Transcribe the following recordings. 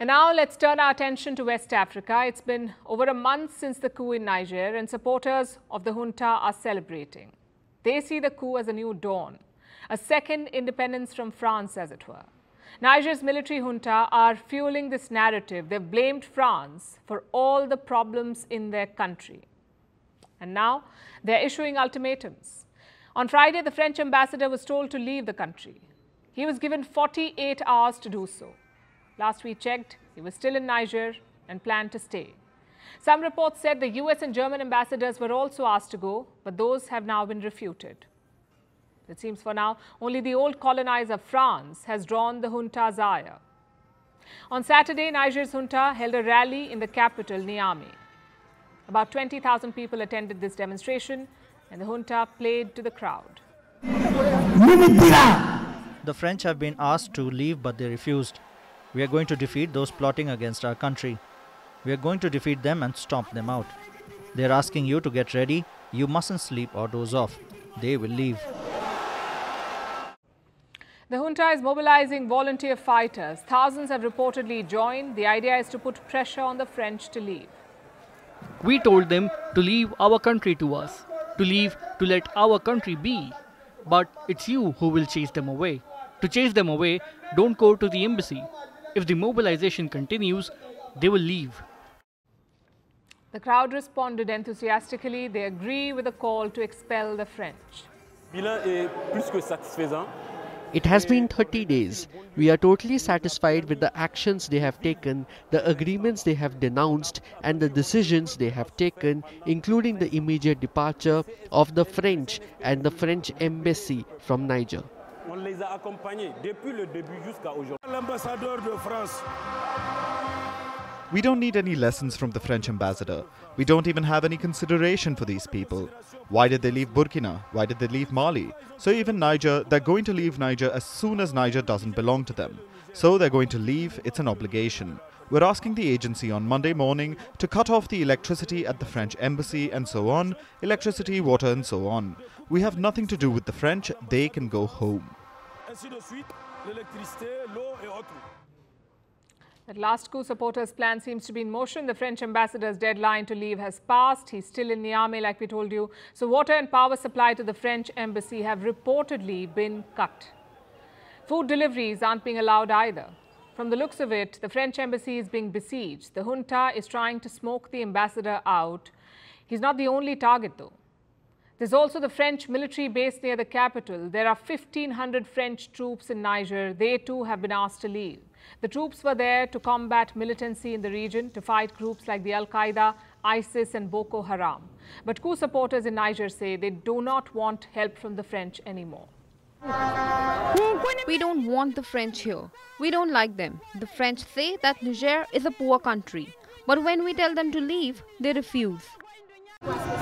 And now let's turn our attention to West Africa. It's been over a month since the coup in Niger, and supporters of the junta are celebrating. They see the coup as a new dawn, a second independence from France, as it were. Niger's military junta are fueling this narrative. They've blamed France for all the problems in their country. And now they're issuing ultimatums. On Friday, the French ambassador was told to leave the country. He was given 48 hours to do so. Last we checked, he was still in Niger and planned to stay. Some reports said the US and German ambassadors were also asked to go, but those have now been refuted. It seems for now only the old colonizer France has drawn the junta's ire. On Saturday, Niger's junta held a rally in the capital, Niamey. About 20,000 people attended this demonstration, and the junta played to the crowd. The French have been asked to leave, but they refused. We are going to defeat those plotting against our country. We are going to defeat them and stomp them out. They are asking you to get ready. You mustn't sleep or doze off. They will leave. The junta is mobilizing volunteer fighters. Thousands have reportedly joined. The idea is to put pressure on the French to leave. We told them to leave our country to us, to leave to let our country be. But it's you who will chase them away. To chase them away, don't go to the embassy. If the mobilization continues, they will leave. The crowd responded enthusiastically. They agree with the call to expel the French. bilan est plus que satisfaisant. It has been 30 days. We are totally satisfied with the actions they have taken, the agreements they have denounced, and the decisions they have taken, including the immediate departure of the French and the French embassy from Niger. On les a accompagnés depuis le début jusqu'à aujourd'hui. L'ambassadeur de France. We don't need any lessons from the French ambassador. We don't even have any consideration for these people. Why did they leave Burkina? Why did they leave Mali? So, even Niger, they're going to leave Niger as soon as Niger doesn't belong to them. So, they're going to leave, it's an obligation. We're asking the agency on Monday morning to cut off the electricity at the French embassy and so on, electricity, water, and so on. We have nothing to do with the French, they can go home. Ainsi de suite, l'électricité, l'eau et autres. At last coup supporters' plan seems to be in motion. The French ambassador's deadline to leave has passed. He's still in Niamey, like we told you. So water and power supply to the French embassy have reportedly been cut. Food deliveries aren't being allowed either. From the looks of it, the French embassy is being besieged. The junta is trying to smoke the ambassador out. He's not the only target, though. There's also the French military base near the capital. There are 1,500 French troops in Niger. They too have been asked to leave. The troops were there to combat militancy in the region, to fight groups like the Al Qaeda, ISIS, and Boko Haram. But coup supporters in Niger say they do not want help from the French anymore. We don't want the French here. We don't like them. The French say that Niger is a poor country. But when we tell them to leave, they refuse.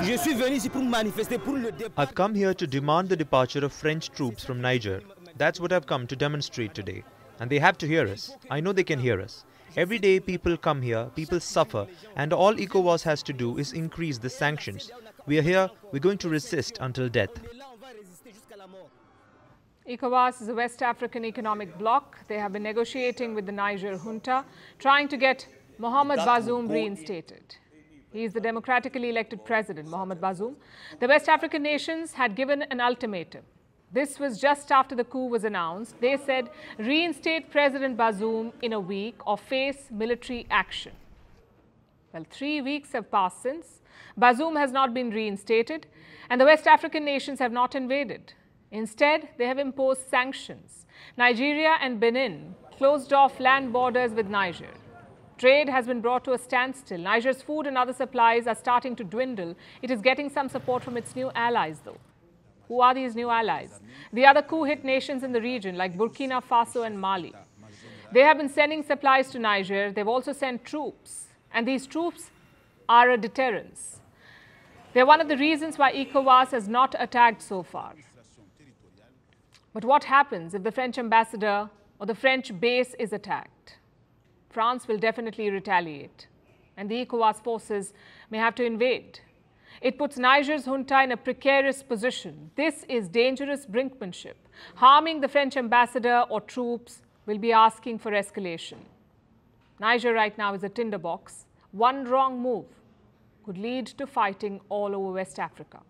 Je suis venu ici pour manifester pour le départ. I've come here to demand the departure of French troops from Niger. That's what I've come to demonstrate today. And they have to hear us. I know they can hear us. Every day people come here, people suffer, and all ECOWAS has to do is increase the sanctions. We are here, we're going to resist until death. ECOWAS is a West African economic bloc. They have been negotiating with the Niger junta, trying to get Mohamed Bazoum reinstated. He is the democratically elected president, Mohamed Bazoum. The West African nations had given an ultimatum. This was just after the coup was announced. They said reinstate President Bazoum in a week or face military action. Well, three weeks have passed since. Bazoum has not been reinstated, and the West African nations have not invaded. Instead, they have imposed sanctions. Nigeria and Benin closed off land borders with Niger. Trade has been brought to a standstill. Niger's food and other supplies are starting to dwindle. It is getting some support from its new allies, though. Who are these new allies? The other coup hit nations in the region, like Burkina Faso and Mali. They have been sending supplies to Niger. They've also sent troops. And these troops are a deterrence. They're one of the reasons why ECOWAS has not attacked so far. But what happens if the French ambassador or the French base is attacked? France will definitely retaliate, and the ECOWAS forces may have to invade. It puts Niger's junta in a precarious position. This is dangerous brinkmanship. Harming the French ambassador or troops will be asking for escalation. Niger right now is a tinderbox. One wrong move could lead to fighting all over West Africa.